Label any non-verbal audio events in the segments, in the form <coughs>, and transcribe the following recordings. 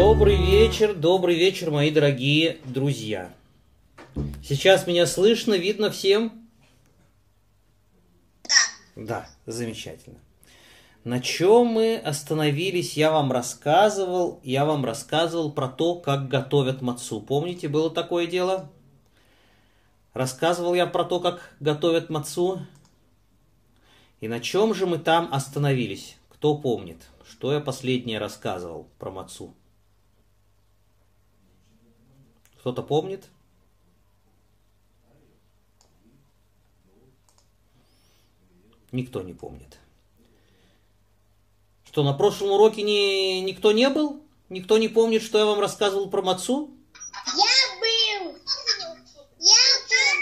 Добрый вечер, добрый вечер, мои дорогие друзья. Сейчас меня слышно, видно всем? Да, замечательно. На чем мы остановились, я вам рассказывал, я вам рассказывал про то, как готовят мацу. Помните, было такое дело? Рассказывал я про то, как готовят мацу. И на чем же мы там остановились? Кто помнит, что я последнее рассказывал про мацу? Кто-то помнит? Никто не помнит. Что, на прошлом уроке не, никто не был? Никто не помнит, что я вам рассказывал про Мацу? Я был. Я был.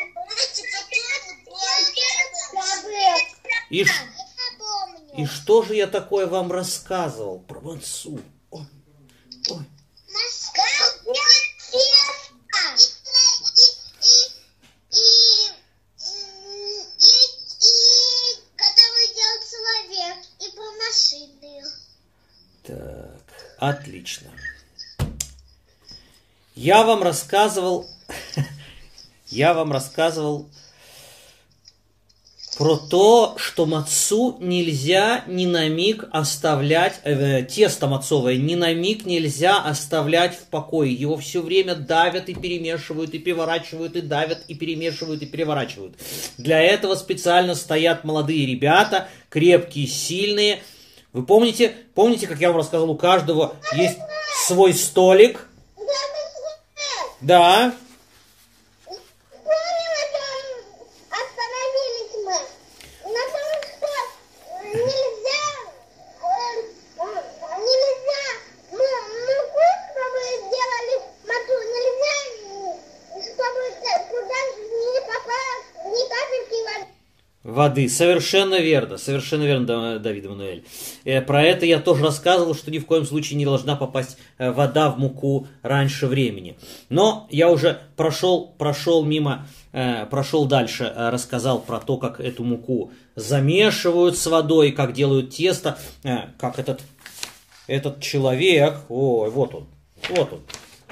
И, ш- и что же я такое вам рассказывал про Мацу? Ой, ой. Отлично. Я вам рассказывал, <laughs> я вам рассказывал про то, что мацу нельзя ни на миг оставлять, э, тесто мацовое ни на миг нельзя оставлять в покое. Его все время давят и перемешивают, и переворачивают, и давят, и перемешивают, и переворачивают. Для этого специально стоят молодые ребята, крепкие, сильные. Вы помните, помните, как я вам рассказывал, у каждого есть свой столик. Да, э, воды. Совершенно верно, совершенно верно, Да- Давид Эммануэль. Э, Про это я тоже рассказывал, что ни в коем случае не должна попасть э, вода в муку раньше времени. Но я уже прошел, прошел мимо, э, прошел дальше, рассказал про то, как эту муку замешивают с водой, как делают тесто, как этот, этот человек, ой, вот он, вот он,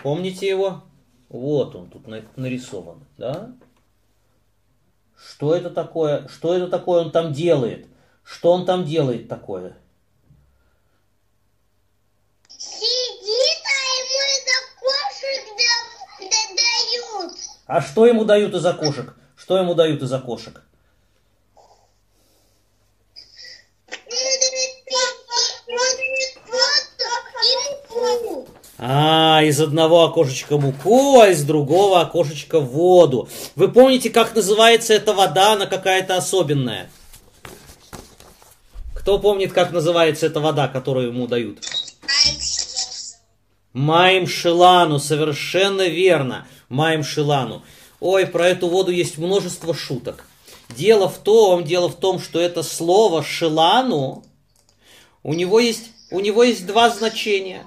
помните его? Вот он тут на- нарисован, да? Что это такое? Что это такое он там делает? Что он там делает такое? Сидит, а ему это кошек да- да- дают. А что ему дают из окошек? Что ему дают из окошек? А, из одного окошечка муку, а из другого окошечка воду. Вы помните, как называется эта вода? Она какая-то особенная. Кто помнит, как называется эта вода, которую ему дают? Маем Шилану, совершенно верно. Маем Шилану. Ой, про эту воду есть множество шуток. Дело в том, дело в том, что это слово Шилану, у него есть, у него есть два значения.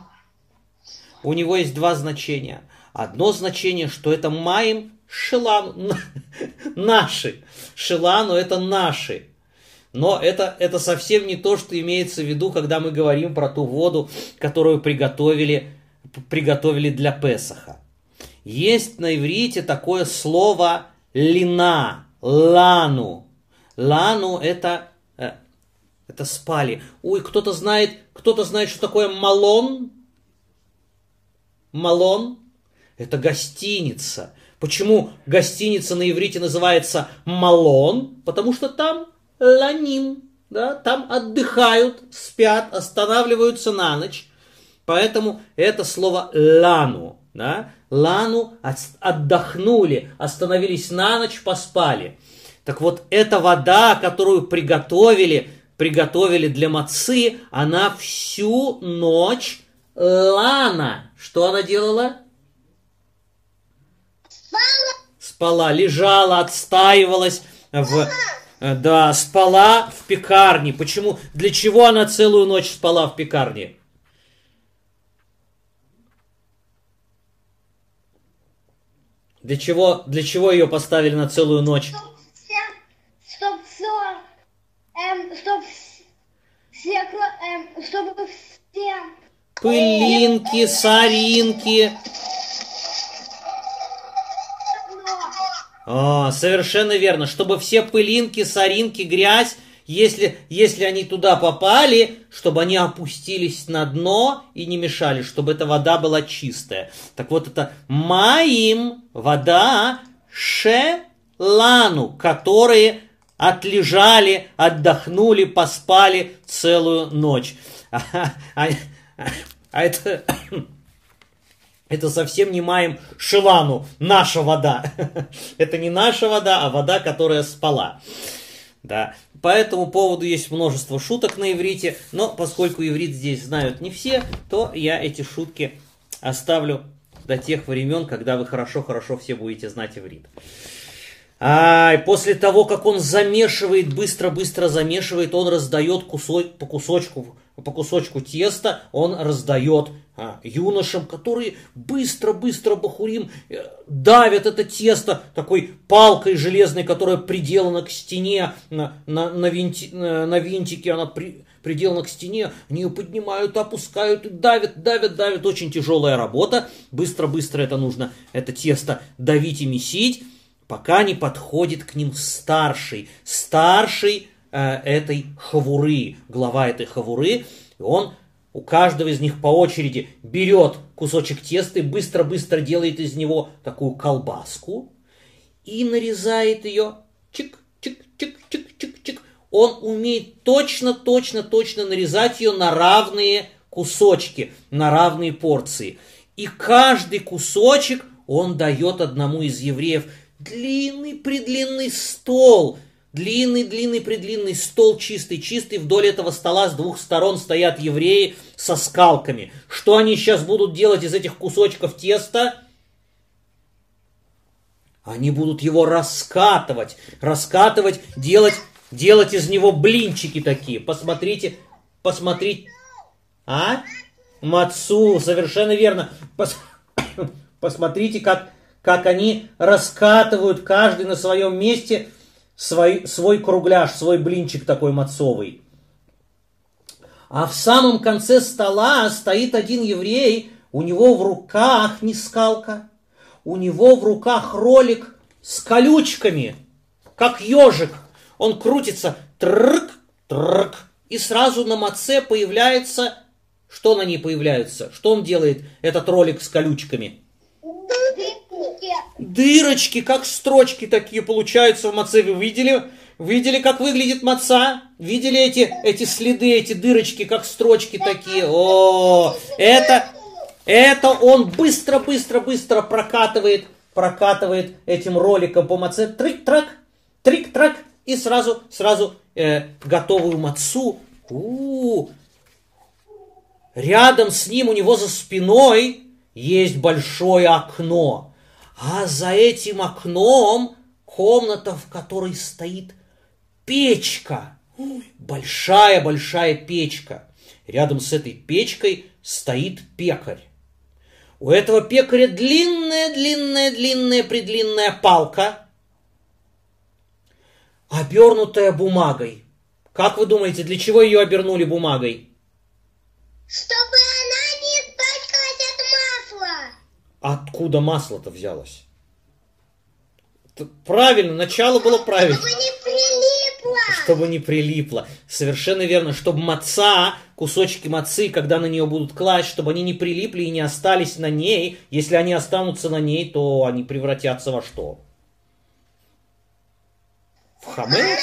У него есть два значения. Одно значение, что это Маем Шилану, <laughs> наши. Шилану это наши. Но это, это совсем не то, что имеется в виду, когда мы говорим про ту воду, которую приготовили, приготовили для Песаха. Есть на иврите такое слово лина, лану. Лану это, э, это спали. Ой, кто-то знает, кто-то знает, что такое малон? Малон – это гостиница. Почему гостиница на иврите называется малон? Потому что там ланим, да, там отдыхают, спят, останавливаются на ночь. Поэтому это слово лану, да, лану от- отдохнули, остановились на ночь, поспали. Так вот, эта вода, которую приготовили, приготовили для мацы, она всю ночь лана. Что она делала? Спала, лежала, отстаивалась в... э, Да, спала в пекарне. Почему? Для чего она целую ночь спала в пекарне? Для чего, для чего ее поставили на целую ночь? Чтоб все, эм, чтоб все, эм, чтобы все пылинки, соринки. А, совершенно верно. Чтобы все пылинки, соринки, грязь, если, если они туда попали, чтобы они опустились на дно и не мешали, чтобы эта вода была чистая. Так вот это маим, вода, шелану, которые отлежали, отдохнули, поспали целую ночь. А, <laughs> а, а это, <coughs> это совсем не маем шелану, наша вода. <laughs> Это не наша вода, а вода, которая спала. Да. По этому поводу есть множество шуток на иврите, но поскольку иврит здесь знают не все, то я эти шутки оставлю до тех времен, когда вы хорошо-хорошо все будете знать иврит. А после того, как он замешивает, быстро-быстро замешивает, он раздает кусок, по кусочку, по кусочку теста, он раздает а, юношам, которые быстро-быстро бахурим э, давят это тесто такой палкой железной, которая приделана к стене, на, на, на, винти, на, на винтике она при, приделана к стене, они ее поднимают, опускают, давят, давят, давят. Очень тяжелая работа. Быстро-быстро это нужно, это тесто давить и месить пока не подходит к ним старший, старший э, этой хавуры, глава этой хавуры, и он у каждого из них по очереди берет кусочек теста и быстро-быстро делает из него такую колбаску и нарезает ее чик-чик-чик-чик-чик-чик. Он умеет точно-точно-точно нарезать ее на равные кусочки, на равные порции. И каждый кусочек он дает одному из евреев длинный-предлинный стол, длинный-длинный-предлинный стол, чистый-чистый, вдоль этого стола с двух сторон стоят евреи со скалками. Что они сейчас будут делать из этих кусочков теста? Они будут его раскатывать, раскатывать, делать, делать из него блинчики такие. Посмотрите, посмотрите. А? Мацу, совершенно верно. Пос, <coughs> посмотрите, как как они раскатывают каждый на своем месте свой, свой кругляш, свой блинчик такой мацовый. А в самом конце стола стоит один еврей, у него в руках не скалка, у него в руках ролик с колючками, как ежик. Он крутится, трк, трк, и сразу на маце появляется, что на ней появляется? Что он делает, этот ролик с колючками? Дырочки, как строчки такие получаются в маце. Вы видели? Видели, как выглядит маца? Видели эти, эти следы, эти дырочки, как строчки такие? О, это, это он быстро-быстро-быстро прокатывает, прокатывает этим роликом по маце. Трик-трак, трик-трак, и сразу, сразу э, готовую мацу. У-у-у. Рядом с ним у него за спиной есть большое окно. А за этим окном комната, в которой стоит печка. Большая-большая печка. Рядом с этой печкой стоит пекарь. У этого пекаря длинная-длинная-длинная предлинная палка, обернутая бумагой. Как вы думаете, для чего ее обернули бумагой? Чтобы Откуда масло-то взялось? Правильно, начало было правильно. Чтобы не прилипло. Чтобы не прилипло. Совершенно верно. Чтобы маца, кусочки мацы, когда на нее будут класть, чтобы они не прилипли и не остались на ней. Если они останутся на ней, то они превратятся во что? В хамец?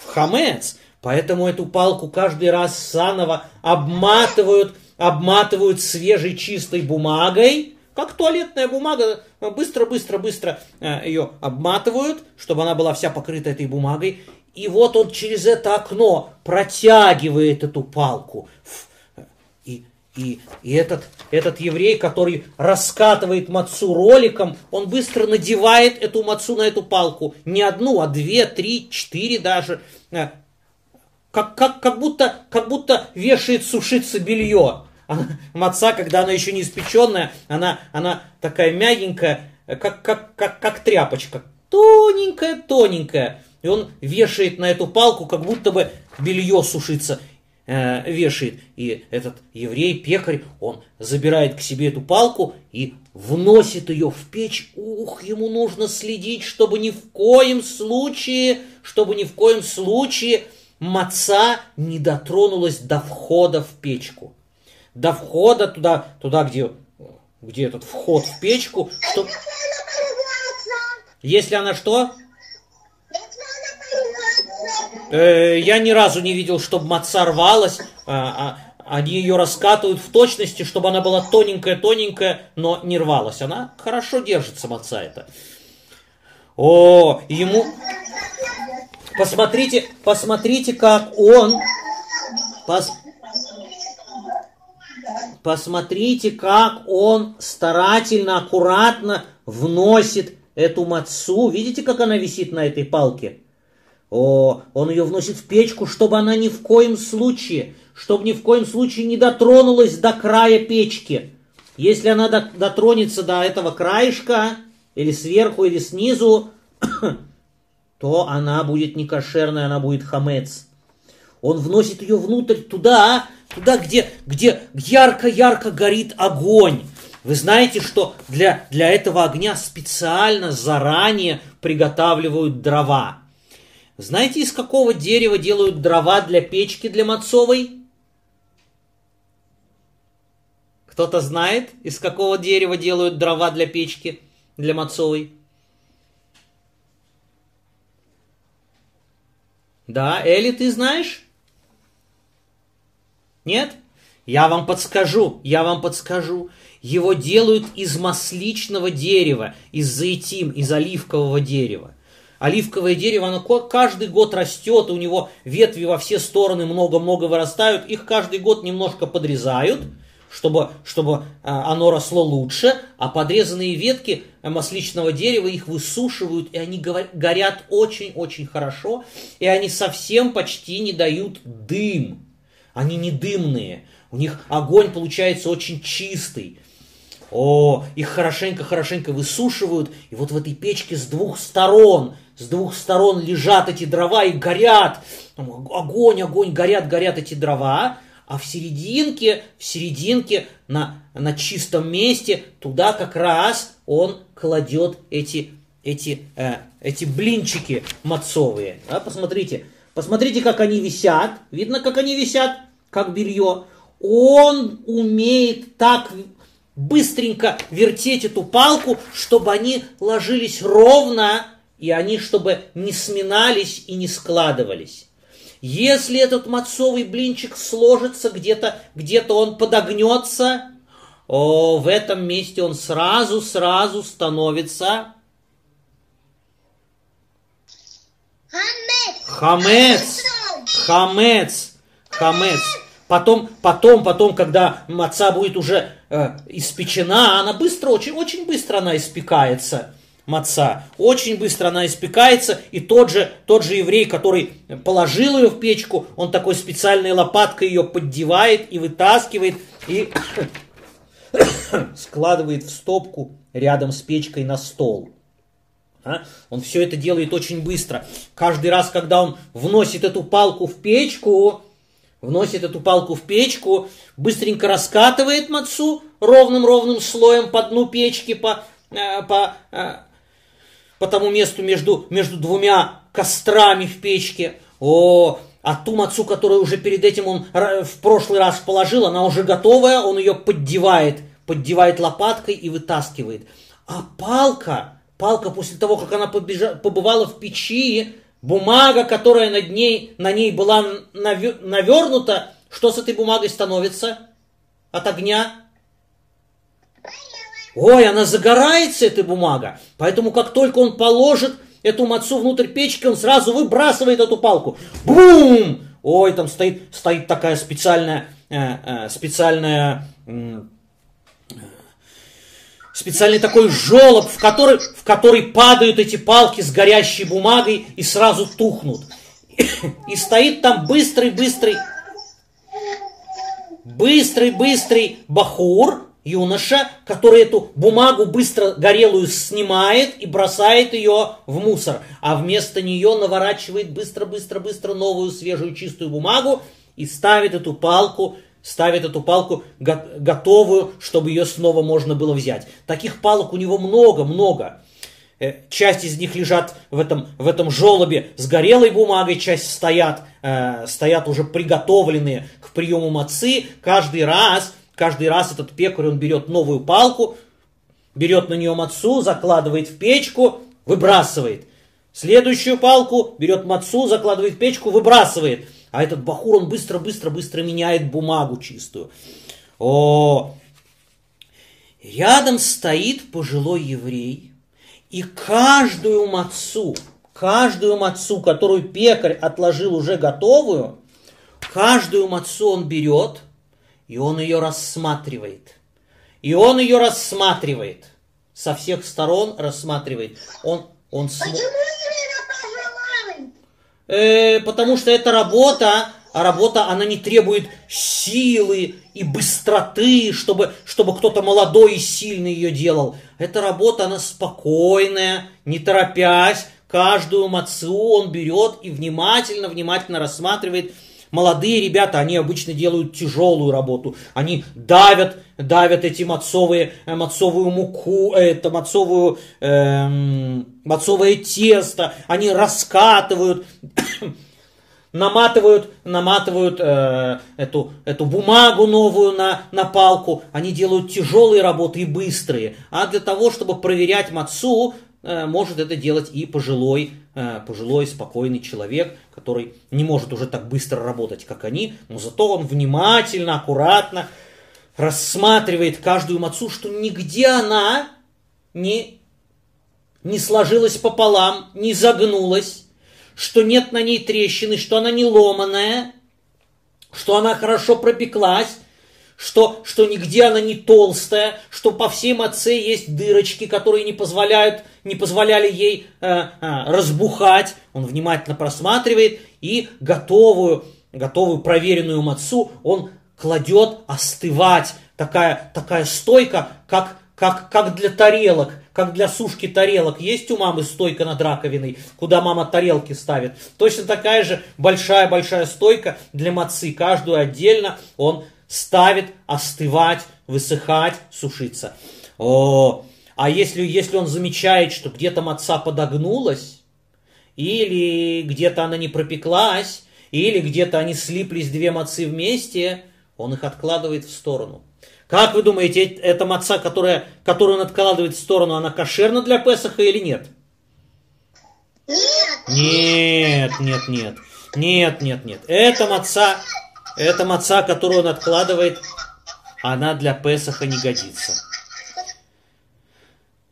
В хамец. Поэтому эту палку каждый раз заново обматывают, обматывают свежей чистой бумагой, как туалетная бумага, быстро-быстро-быстро э, ее обматывают, чтобы она была вся покрыта этой бумагой. И вот он через это окно протягивает эту палку. И, и, и этот, этот еврей, который раскатывает мацу роликом, он быстро надевает эту мацу на эту палку. Не одну, а две, три, четыре даже. Э, как, как, как, будто, как будто вешает сушиться белье. Она, маца, когда она еще не испеченная, она, она такая мягенькая, как, как, как, как тряпочка. Тоненькая, тоненькая. И он вешает на эту палку, как будто бы белье сушится. э, вешает. И этот еврей-пекарь, он забирает к себе эту палку и вносит ее в печь. Ух, ему нужно следить, чтобы ни в коем случае, чтобы ни в коем случае маца не дотронулась до входа в печку. До входа туда, туда где, где этот вход в печку, Если она что? если она порвется, Э, я ни разу не видел, чтобы маца рвалась. а, а, они ее раскатывают в точности, чтобы она была тоненькая-тоненькая, но не рвалась. Она хорошо держится, маца эта. О, ему... Посмотрите, посмотрите, как он... Пос- Посмотрите, как он старательно, аккуратно вносит эту мацу. Видите, как она висит на этой палке? О, он ее вносит в печку, чтобы она ни в коем случае, чтобы ни в коем случае не дотронулась до края печки. Если она до- дотронется до этого краешка, или сверху, или снизу, <coughs> то она будет не кошерная, она будет хамец. Он вносит ее внутрь туда, туда, где, где ярко-ярко горит огонь. Вы знаете, что для, для этого огня специально заранее приготавливают дрова. Знаете, из какого дерева делают дрова для печки для мацовой? Кто-то знает, из какого дерева делают дрова для печки для мацовой? Да, Эли, ты знаешь? Нет? Я вам подскажу, я вам подскажу. Его делают из масличного дерева, из заитим, из оливкового дерева. Оливковое дерево, оно каждый год растет, у него ветви во все стороны много-много вырастают, их каждый год немножко подрезают, чтобы, чтобы а, оно росло лучше, а подрезанные ветки а, масличного дерева их высушивают, и они горят очень-очень хорошо, и они совсем почти не дают дым. Они не дымные, у них огонь получается очень чистый. О, их хорошенько-хорошенько высушивают, и вот в этой печке с двух сторон, с двух сторон лежат эти дрова и горят. Там огонь, огонь, горят, горят эти дрова, а в серединке, в серединке, на, на чистом месте, туда как раз он кладет эти, эти, э, эти блинчики мацовые. Да, посмотрите, посмотрите, как они висят. Видно, как они висят, как белье. Он умеет так быстренько вертеть эту палку, чтобы они ложились ровно, и они чтобы не сминались и не складывались. Если этот мацовый блинчик сложится где-то, где-то он подогнется, о, в этом месте он сразу-сразу становится Хамец. Хамец, хамец, хамец. Потом, потом, потом, когда маца будет уже э, испечена, она быстро, очень, очень быстро она испекается, маца. Очень быстро она испекается, и тот же, тот же еврей, который положил ее в печку, он такой специальной лопаткой ее поддевает и вытаскивает, и <coughs> складывает в стопку рядом с печкой на стол. А? Он все это делает очень быстро. Каждый раз, когда он вносит эту палку в печку, вносит эту палку в печку, быстренько раскатывает мацу ровным-ровным слоем по дну печки, по, э, по, э, по тому месту между, между двумя кострами в печке. О, а ту мацу, которую уже перед этим он в прошлый раз положил, она уже готовая, он ее поддевает, поддевает лопаткой и вытаскивает. А палка, палка после того, как она побежа- побывала в печи, бумага, которая над ней, на ней была наве- навернута, что с этой бумагой становится от огня? Ой, она загорается, эта бумага. Поэтому, как только он положит эту мацу внутрь печки, он сразу выбрасывает эту палку. Бум! Ой, там стоит, стоит такая специальная, э, э, специальная, э, специальный такой желоб, в который, в который падают эти палки с горящей бумагой и сразу тухнут. <coughs> И стоит там быстрый-быстрый, быстрый-быстрый бахур, юноша, который эту бумагу быстро горелую снимает и бросает ее в мусор, а вместо нее наворачивает быстро-быстро-быстро новую свежую чистую бумагу и ставит эту палку, ставит эту палку го- готовую, чтобы ее снова можно было взять. Таких палок у него много-много. Э, Часть из них лежат в этом, в этом желобе с горелой бумагой, часть стоят, э, стоят уже приготовленные к приему мацы. Каждый раз, каждый раз этот пекарь, он берет новую палку, берет на нее мацу, закладывает в печку, выбрасывает. Следующую палку берет мацу, закладывает в печку, выбрасывает. А этот бахур, он быстро-быстро-быстро меняет бумагу чистую. О, рядом стоит пожилой еврей, и каждую мацу, каждую мацу, которую пекарь отложил уже готовую, каждую мацу он берет, и он ее рассматривает. И он ее рассматривает. Со всех сторон рассматривает. Он, он смо- Почему? Э, потому что это работа, а работа, она не требует силы и быстроты, чтобы, чтобы кто-то молодой и сильный ее делал. Эта работа, она спокойная, не торопясь. Каждую мацу он берет и внимательно, внимательно рассматривает. Молодые ребята, они обычно делают тяжелую работу. Они давят, давят эти мацовые, э, мацовую муку, э, это мацовую, эм, мацовое тесто. Они раскатывают, <coughs> наматывают, наматывают э, эту, эту бумагу новую на, на палку. Они делают тяжелые работы и быстрые. А для того, чтобы проверять мацу, может это делать и пожилой, э, пожилой спокойный человек, который не может уже так быстро работать, как они, но зато он внимательно, аккуратно рассматривает каждую мацу, что нигде она не, не сложилась пополам, не загнулась, что нет на ней трещины, что она не ломаная, что она хорошо пропеклась, что, что нигде она не толстая, что по всей маце есть дырочки, которые не позволяют, не позволяли ей э, э, разбухать. Он внимательно просматривает и готовую, готовую проверенную мацу он кладет остывать. Такая, такая стойка, как, как, как для тарелок, как для сушки тарелок. Есть у мамы стойка над раковиной, куда мама тарелки ставит. Точно такая же большая-большая стойка для мацы. Каждую отдельно он ставит остывать, высыхать, сушиться. О, а если, если он замечает, что где-то маца подогнулась, или где-то она не пропеклась, или где-то они слиплись две мацы вместе, он их откладывает в сторону. Как вы думаете, эта маца, которая, которую он откладывает в сторону, она кошерна для Песаха или нет? Нет. Нет, нет, нет. Нет, нет, нет. Эта маца, эта маца, которую он откладывает, она для Песаха не годится.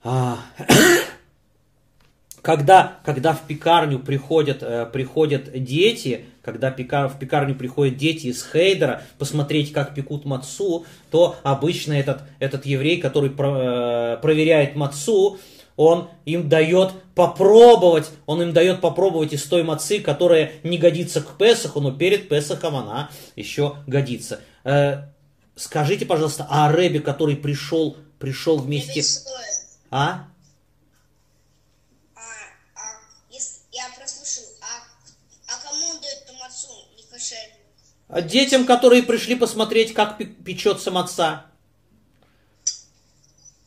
А, <coughs> когда, когда в пекарню приходят, э, приходят дети, когда пека- в пекарню приходят дети из Хейдера посмотреть, как пекут мацу, то обычно этот, этот еврей, который про- э, проверяет мацу, он им дает попробовать, он им дает попробовать из той мацы, которая не годится к Песаху, но перед Песахом она еще годится. Э, скажите, пожалуйста, а Рэбе, который пришел, пришел вместе... А? А, а, если, я прослушал, а, а кому он дает эту мацу не кошерную? А Детям, которые пришли посмотреть, как пе- печется маца.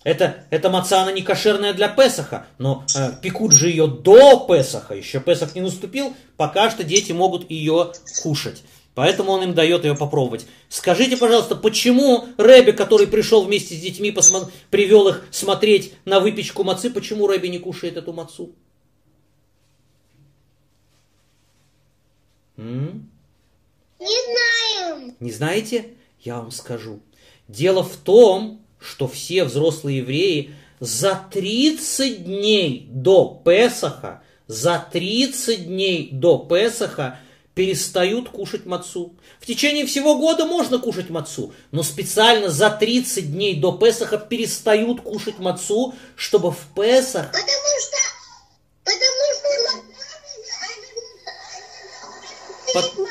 Это, эта маца, она не кошерная для Песаха, но э, пекут же ее до Песаха, еще Песах не наступил, пока что дети могут ее кушать. Поэтому он им дает ее попробовать. Скажите, пожалуйста, почему Рэби, который пришел вместе с детьми, посмо- привел их смотреть на выпечку мацы, почему Рэби не кушает эту мацу? М? Не знаем. Не знаете? Я вам скажу. Дело в том, что все взрослые евреи за 30 дней до Песаха, за 30 дней до Песаха перестают кушать мацу. В течение всего года можно кушать мацу, но специально за 30 дней до Песаха перестают кушать мацу, чтобы в Песах Потому что... Потому что... Мацу.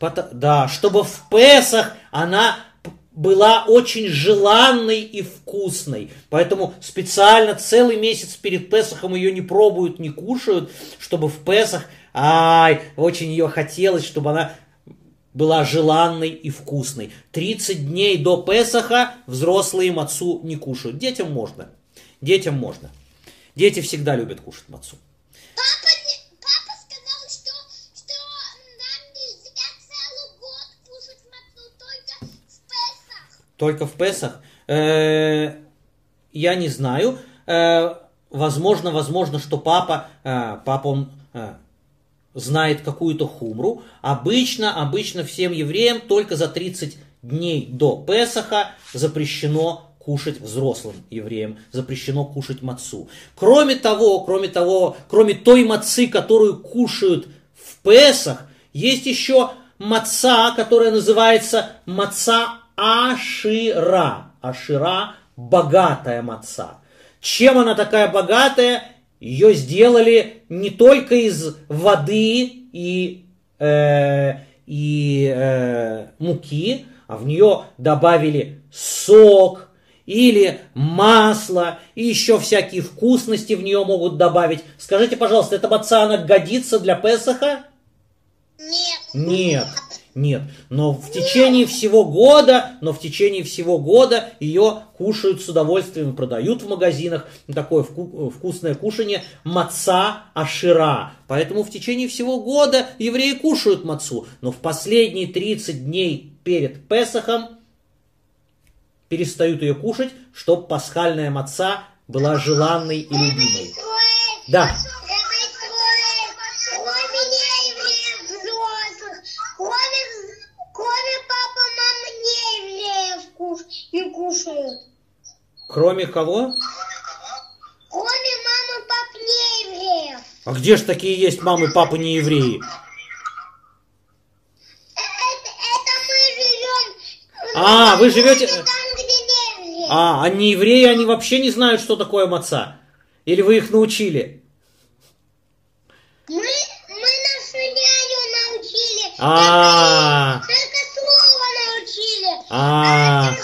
Пото- Да, чтобы в Песах она была очень желанной и вкусной. Поэтому специально целый месяц перед Песахом ее не пробуют, не кушают, чтобы в Песах, ай, очень ее хотелось, чтобы она была желанной и вкусной. 30 дней до Песаха взрослые мацу не кушают. Детям можно. Детям можно. Дети всегда любят кушать мацу. Только в Песах? Э, я не знаю. Э, возможно, возможно, что папа, э, папа он знает какую-то хумру. Обычно, обычно всем евреям только за 30 дней до Песаха запрещено кушать взрослым евреям, запрещено кушать мацу. Кроме того, кроме того, кроме той мацы, которую кушают в Песах, есть еще маца, которая называется маца Ашира. Ашира – богатая маца. Чем она такая богатая? Ее сделали не только из воды и, э, и э, муки, а в нее добавили сок или масло, и еще всякие вкусности в нее могут добавить. Скажите, пожалуйста, эта маца, она годится для Песаха? Нет. Нет, нет. Но в течение всего года, но в течение всего года ее кушают с удовольствием, продают в магазинах. Такое вку- вкусное кушание маца ашира. Поэтому в течение всего года евреи кушают мацу. Но в последние 30 дней перед Песахом перестают ее кушать, чтобы пасхальная маца была желанной и любимой. Да. Кушают. Кроме кого? Кроме мамы, пап неевреев. А где же такие есть мамы, папы не евреи? Э, Это, это мы живем. А, вы живете- Там, где неевреи. А, а не евреи, они вообще не знают, что такое маца? Или вы их научили? Мы, мы нашу няню научили. А. Только, только слово научили. А.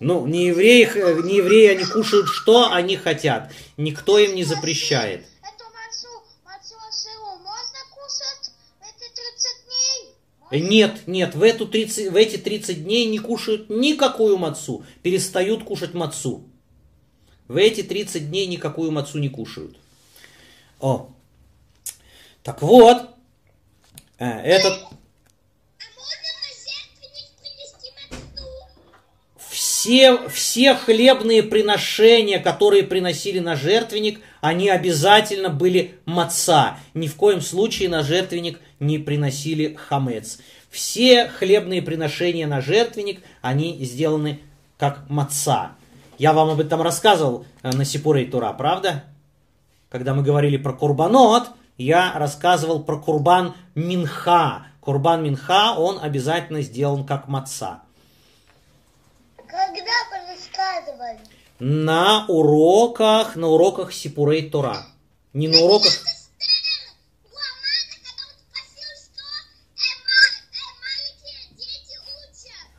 Ну, не евреи, не евреи, они кушают, что они хотят. Никто им не запрещает. Эту мацу, мацу сыру можно кушать в эти 30 дней? Э, Нет, нет, в, эту 30, в эти 30 дней не кушают никакую мацу. Перестают кушать мацу. В эти 30 дней никакую мацу не кушают. О. Так вот, э, этот А можно на жертвенник принести мацу? Все, все хлебные приношения, которые приносили на жертвенник, они обязательно были маца. Ни в коем случае на жертвенник не приносили хамец. Все хлебные приношения на жертвенник, они сделаны как маца. Я вам об этом рассказывал э, на Сипурей Тура, правда? Когда мы говорили про курбанот, я рассказывал про курбан минха. Курбан минха, он обязательно сделан как маца. Когда вы рассказывали? На уроках, на уроках Сипурей Тора. Не на уроках... <laughs>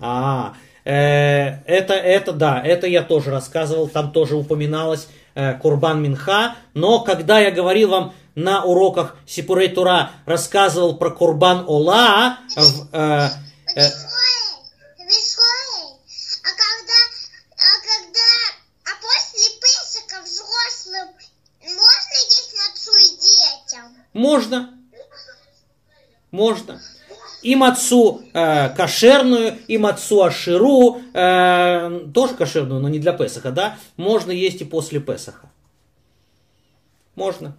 А, э, это, это, да, это я тоже рассказывал, там тоже упоминалось э, Курбан Минха, но когда я говорил вам на уроках Сипурей Тура, рассказывал про Курбан Ола, в, э, э, Веслой. А когда, а когда, а после Песака взрослым можно есть мацу и детям? Можно, можно. И мацу э, кошерную, и мацу аширу, э, тоже кошерную, но не для Песаха, да, можно есть и после Песаха. Можно.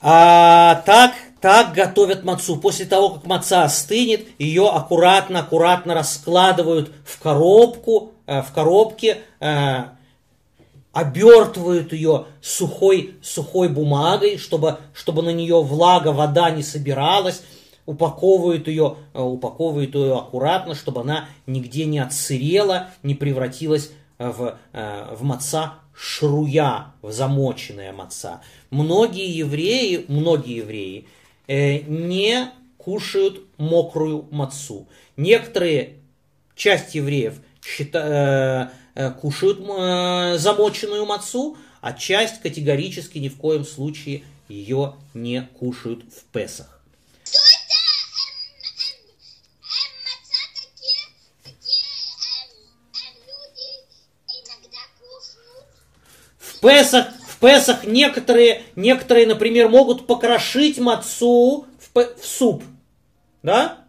А так, так готовят мацу. После того, как маца остынет, ее аккуратно, аккуратно раскладывают в коробку, э, в коробке, э, обертывают ее сухой, сухой бумагой, чтобы, чтобы на нее влага, вода не собиралась, упаковывают ее, э, упаковывают ее аккуратно, чтобы она нигде не отсырела, не превратилась в, э, в маца шруя, в замоченная маца. Многие евреи, многие евреи э, не кушают мокрую мацу. Некоторые, часть евреев счита- э, э, кушают э, замоченную мацу, а часть категорически ни в коем случае ее не кушают в Песах. Эм, эм? В Песах, в Песах некоторые, некоторые, например, могут покрошить мацу в, в суп. Да?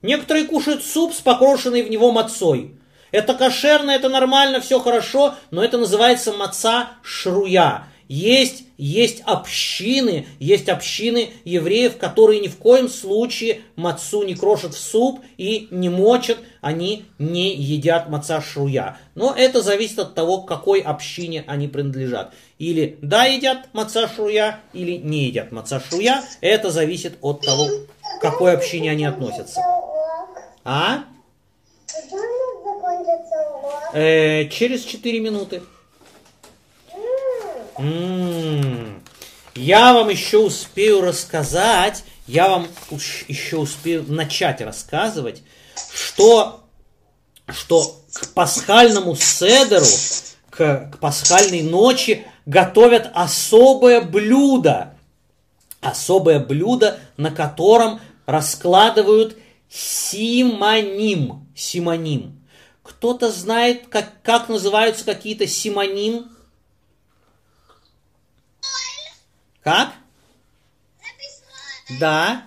Некоторые кушают суп с покрошенной в него мацой. Это кошерно, это нормально, все хорошо, но это называется маца шруя. Есть, есть общины, есть общины евреев, которые ни в коем случае мацу не крошат в суп и не мочат, они не едят маца шруя. Но это зависит от того, к какой общине они принадлежат. Или да, едят маца шруя, или не едят маца шруя. Это зависит от того, к какой общине они относятся. А? Когда у нас закончится урок? Э, через 4 минуты. М, Я вам еще успею рассказать, я вам еще успею начать рассказывать, что, что к пасхальному седеру, к, к пасхальной ночи готовят особое блюдо. Особое блюдо, на котором раскладывают симоним. Симоним. Кто-то знает, как, как называются какие-то симоним? Как? Написано, Да.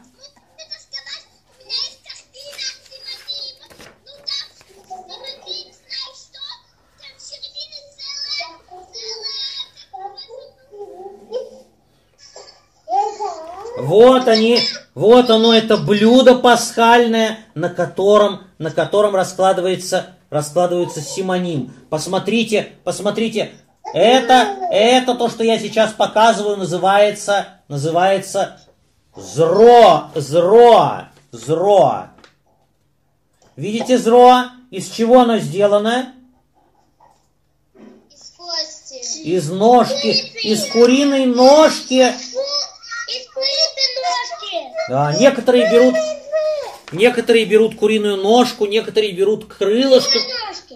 Вот они, вот оно, это блюдо пасхальное, на котором, на котором раскладывается, раскладывается симоним. Посмотрите, посмотрите, это, это то, что я сейчас показываю, называется, называется зро, зро, зро. Видите зро? Из чего оно сделано? из кости. Из ножки, из куриной ножки. Из куриной ножки. Да, некоторые берут, некоторые берут куриную ножку, некоторые берут крылышко,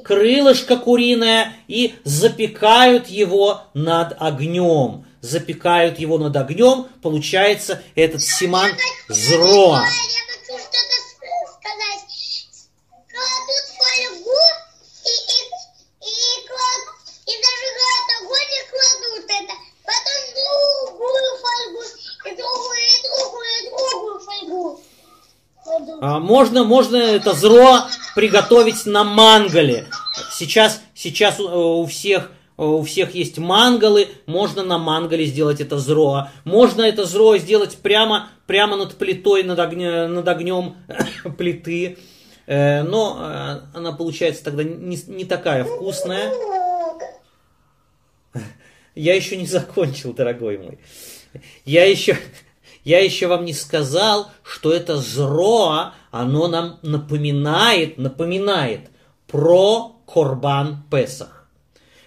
крылышко куриное и запекают его над огнем. Запекают его над огнем, получается этот симан зро. Я хочу что-то с- сказать. Кладут фольгу и, и, и, клад- и зажигают огонь и кладут это. Потом другую фольгу и другую, и другую, и другую фольгу. кладут. А, Можно, можно это зро приготовить на мангале. Сейчас, сейчас у у всех э, у всех есть мангалы, можно на мангале сделать это зро. Можно это зро сделать прямо, прямо над плитой, над, огне- над огнем <coughs> плиты. Э, Но э, она получается тогда не, не такая вкусная. <laughs> Я еще не закончил, дорогой мой. Я еще, я еще вам не сказал, что это зро, оно нам напоминает, напоминает про Корбан Песах.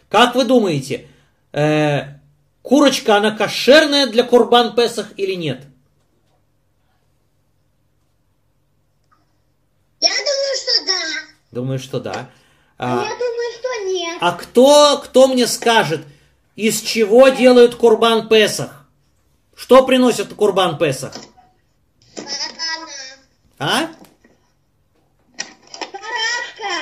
Как вы думаете, э, курочка, она кошерная для Корбан Песах или нет? Я думаю, что да. Думаю, что да. А А, я думаю, что нет. а кто, кто мне скажет, из чего делают Курбан Песах? Что приносят Курбан Песах? Барабана. А?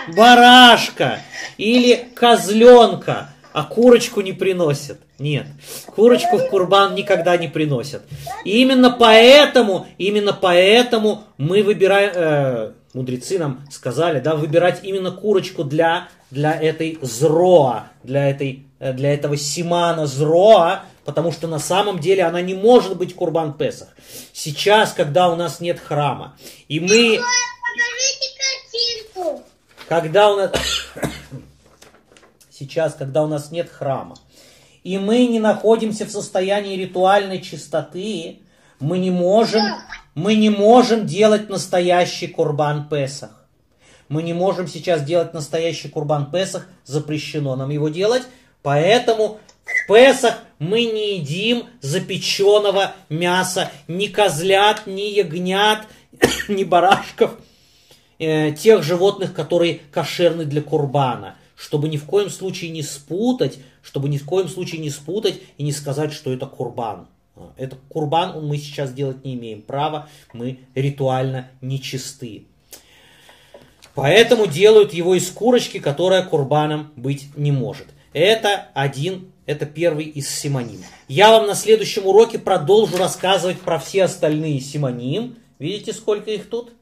Барашка. барашка или козленка, а курочку не приносят. Нет, курочку в курбан никогда не приносят. И именно поэтому, именно поэтому мы выбираем, э, мудрецы нам сказали, да, выбирать именно курочку для, для этой зроа, для, этой, э, для этого симана зроа, потому что на самом деле она не может быть курбан Песах. Сейчас, когда у нас нет храма, и мы... Когда у нас <coughs> сейчас, когда у нас нет храма, и мы не находимся в состоянии ритуальной чистоты, мы не можем, мы не можем делать настоящий курбан Песах. Мы не можем сейчас делать настоящий курбан Песах, запрещено нам его делать, поэтому Песах мы не едим запеченного мяса, ни козлят, ни ягнят, <coughs> ни барашков, э, тех животных, которые кошерны для курбана, чтобы ни в коем случае не спутать, чтобы ни в коем случае не спутать и не сказать, что это курбан. А, Это курбан мы сейчас делать не имеем права, мы ритуально нечисты. Поэтому делают его из курочки, которая курбаном быть не может. Это один, это первый из симоним. Я вам на следующем уроке продолжу рассказывать про все остальные симоним. Видите, сколько их тут?